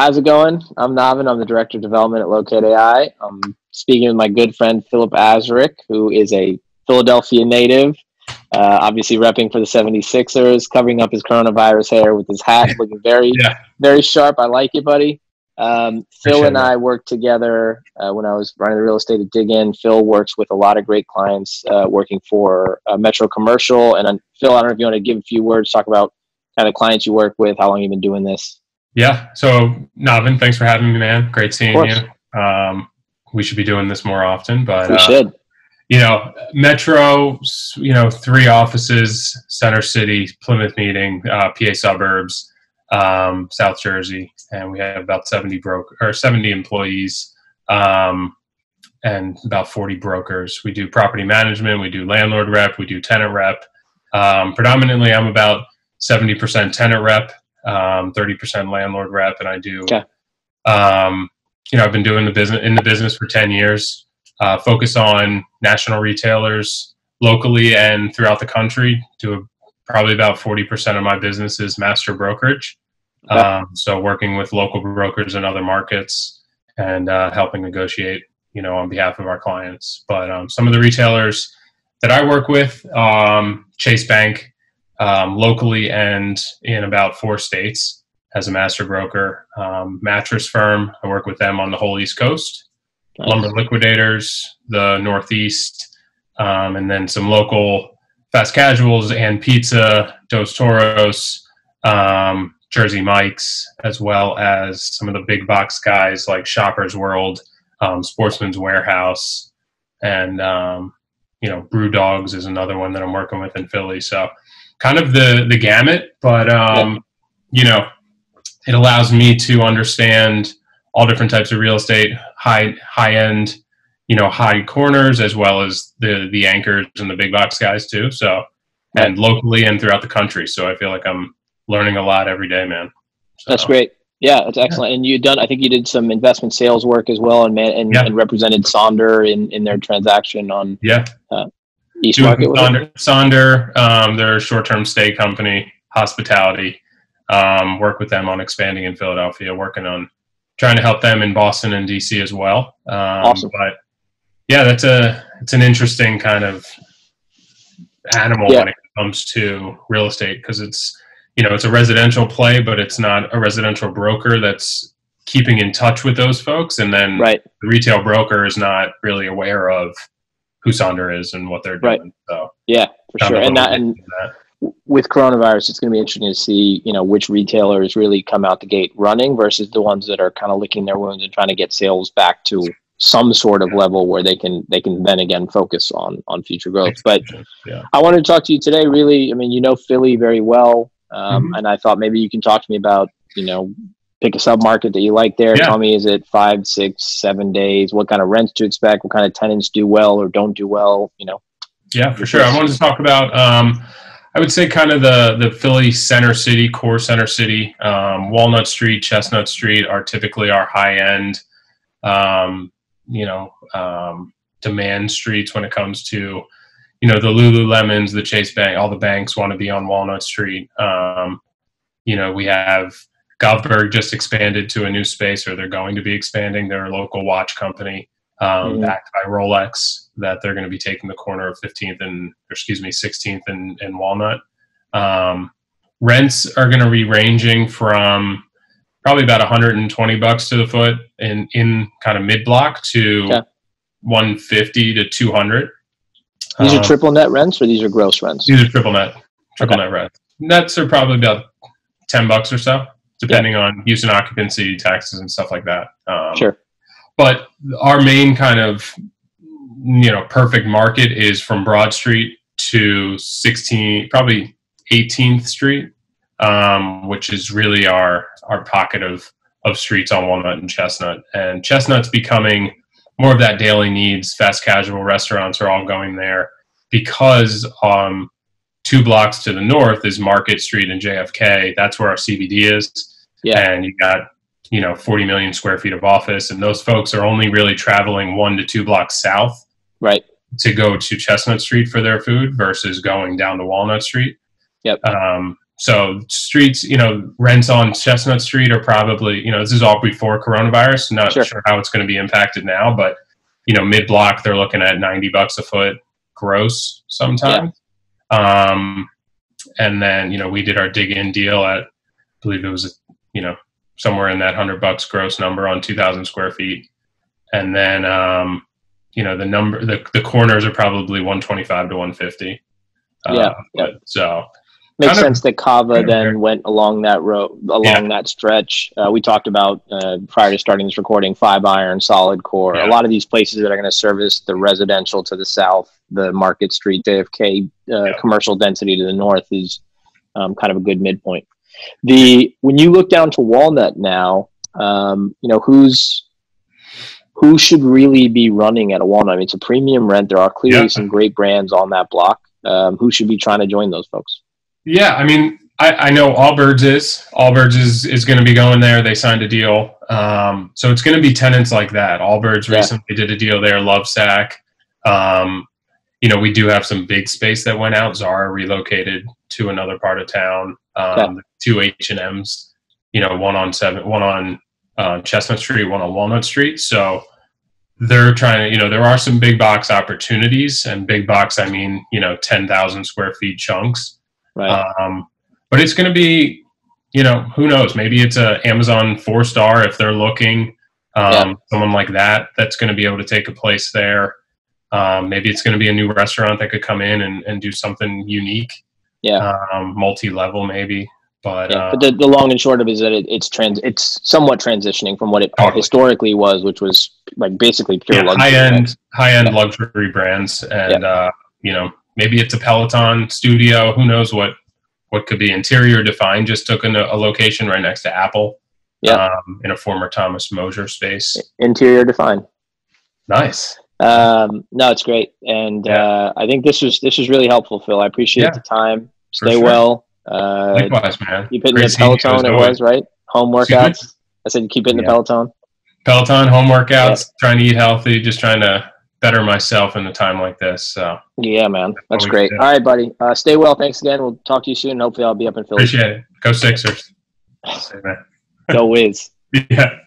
How's it going? I'm Navin. I'm the Director of Development at Locate AI. I'm speaking with my good friend Philip Azrick, who is a Philadelphia native, uh, obviously repping for the 76ers, covering up his coronavirus hair with his hat, looking very, yeah. very sharp. I like it, buddy. Um, Phil and I worked together uh, when I was running the real estate at Dig Inn. Phil works with a lot of great clients uh, working for uh, Metro Commercial. And Phil, I don't know if you want to give a few words, talk about kind of clients you work with, how long you've been doing this. Yeah. So, Navin, thanks for having me, man. Great seeing you. Um, we should be doing this more often, but we uh, should. You know, Metro, you know, three offices, Center City, Plymouth Meeting, uh, PA suburbs, um, South Jersey, and we have about 70 broker or 70 employees. Um, and about 40 brokers. We do property management, we do landlord rep, we do tenant rep. Um, predominantly, I'm about 70% tenant rep, um, 30% landlord rep, and I do. Okay. Um, you know, I've been doing the business in the business for 10 years. Uh, focus on national retailers locally and throughout the country. Do a, probably about 40% of my business is master brokerage. Um, so working with local brokers in other markets and uh, helping negotiate, you know, on behalf of our clients. But um, some of the retailers that I work with, um, Chase Bank, um, locally and in about four states as a master broker. Um, mattress firm, I work with them on the whole East Coast. Nice. Lumber liquidators, the Northeast, um, and then some local fast casuals and pizza, Dos Toros, um, Jersey Mike's, as well as some of the big box guys like Shoppers World, um, Sportsman's Warehouse, and um, you know, Brew Dogs is another one that I'm working with in Philly. So kind of the the gamut, but um, you know, it allows me to understand all different types of real estate, high high end, you know, high corners as well as the the anchors and the big box guys too. So, and locally and throughout the country. So I feel like I'm learning a lot every day, man. So, That's great. Yeah, that's excellent. And you done. I think you did some investment sales work as well, and man, and, yeah. and represented Sonder in in their transaction on yeah uh, East Market. Sonder, Sonder um, their short term stay company, hospitality. Um, work with them on expanding in Philadelphia, working on trying to help them in Boston and DC as well. Um, awesome. But yeah, that's a it's an interesting kind of animal yeah. when it comes to real estate because it's you know it's a residential play, but it's not a residential broker that's keeping in touch with those folks, and then right. the retail broker is not really aware of who Sonder is and what they're doing. Right. So yeah, for sure, and that and. That. With coronavirus, it's going to be interesting to see, you know, which retailers really come out the gate running versus the ones that are kind of licking their wounds and trying to get sales back to some sort of level where they can they can then again focus on on future growth. But yeah. I wanted to talk to you today. Really, I mean, you know Philly very well. Um, mm-hmm. And I thought maybe you can talk to me about, you know, pick a sub market that you like there. Yeah. Tell me, is it five, six, seven days? What kind of rents to expect? What kind of tenants do well or don't do well? You know? Yeah, for sure. I wanted to talk about, um, I would say kind of the, the Philly center city, core center city, um, Walnut Street, Chestnut Street are typically our high end, um, you know, um, demand streets when it comes to, you know the Lululemons, the Chase Bank, all the banks want to be on Walnut Street. Um, you know, we have Govberg just expanded to a new space, or they're going to be expanding their local watch company, um, mm. backed by Rolex, that they're going to be taking the corner of 15th and, excuse me, 16th and, and Walnut. Um, rents are going to be ranging from probably about 120 bucks to the foot in in kind of mid block to okay. 150 to 200 these are um, triple net rents, or these are gross rents? These are triple net, triple okay. net rents. Nets are probably about ten bucks or so, depending yeah. on use and occupancy, taxes, and stuff like that. Um, sure. But our main kind of you know perfect market is from Broad Street to 16, probably 18th Street, um, which is really our our pocket of of streets on Walnut and Chestnut. And Chestnut's becoming more of that daily needs, fast casual restaurants are all going there because um, two blocks to the north is Market Street and JFK. That's where our CBD is. Yeah. And you got, you know, 40 million square feet of office. And those folks are only really traveling one to two blocks south. Right. To go to Chestnut Street for their food versus going down to Walnut Street. Yep. Um, so streets, you know, rents on Chestnut Street are probably, you know, this is all before coronavirus. Not Sure. sure how it's going to be impacted now, but you know, mid block they're looking at ninety bucks a foot gross sometimes. Um, and then you know we did our Dig Inn deal at, I believe it was you know somewhere in that hundred bucks gross number on two thousand square feet, and then um, you know the number the the corners are probably one twenty five to one fifty. Yeah, yeah. but- So Makes Kind of- sense that Cava of then went along that road, along Yeah. that stretch. Uh, we talked about uh, prior to starting this recording, five iron, solid core. Yeah. A lot of these places that are going to service the residential to the south, the Market Street, JFK uh, Yeah. commercial density to the north is um, kind of a good midpoint. The when you look down to Walnut now, um, you know who's who should really be running at a Walnut. I mean, it's a premium rent. There are clearly some great brands on that block. Um, who should be trying to join those folks? Yeah, I mean, I, I know Allbirds is Allbirds is is going to be going there. They signed a deal, um, so it's going to be tenants like that. Allbirds Yeah. recently did a deal there. Lovesac, um, you know, we do have some big space that went out. Zara relocated to another part of town. Um, the Two H and M's, you know, one on seven, one on uh, Chestnut Street, one on Walnut Street. So they're trying to, you know, there are some big box opportunities, and big box, I mean, you know, ten thousand square feet chunks. Right. Um, but it's going to be, you know, who knows? Maybe it's a Amazon four star if they're looking. Um, Yeah. Someone like that that's going to be able to take a place there. Um, maybe it's going to be a new restaurant that could come in and, and do something unique, yeah. um, multi level maybe. But Yeah, uh, but the, the long and short of it is that it, it's trans it's somewhat transitioning from what it Totally. historically was, which was like basically pure yeah, luxury. high end, high end Yeah. luxury brands, and uh, you know, maybe it's a Peloton studio. Who knows what what could be Interior Define? Just took in a, a location right next to Apple. Yeah. Um, in a former Thomas Moser space. Interior Define. Nice. Um, no, it's great, and Yeah. uh, I think this was this was really helpful, Phil. I appreciate Yeah, the time. Stay sure. well. Uh, Likewise, man. keep hitting Great the seeing you as Peloton. It was right. Home workouts. I said keep hitting Yeah. the Peloton. Peloton, home workouts, trying to eat healthy, just trying to better myself in a time like this. So Yeah, man, that's great. All right, buddy. Uh, stay well. Thanks again. We'll talk to you soon. Hopefully, I'll be up in Philly. appreciate it. Go Sixers. Go Wiz. Yeah.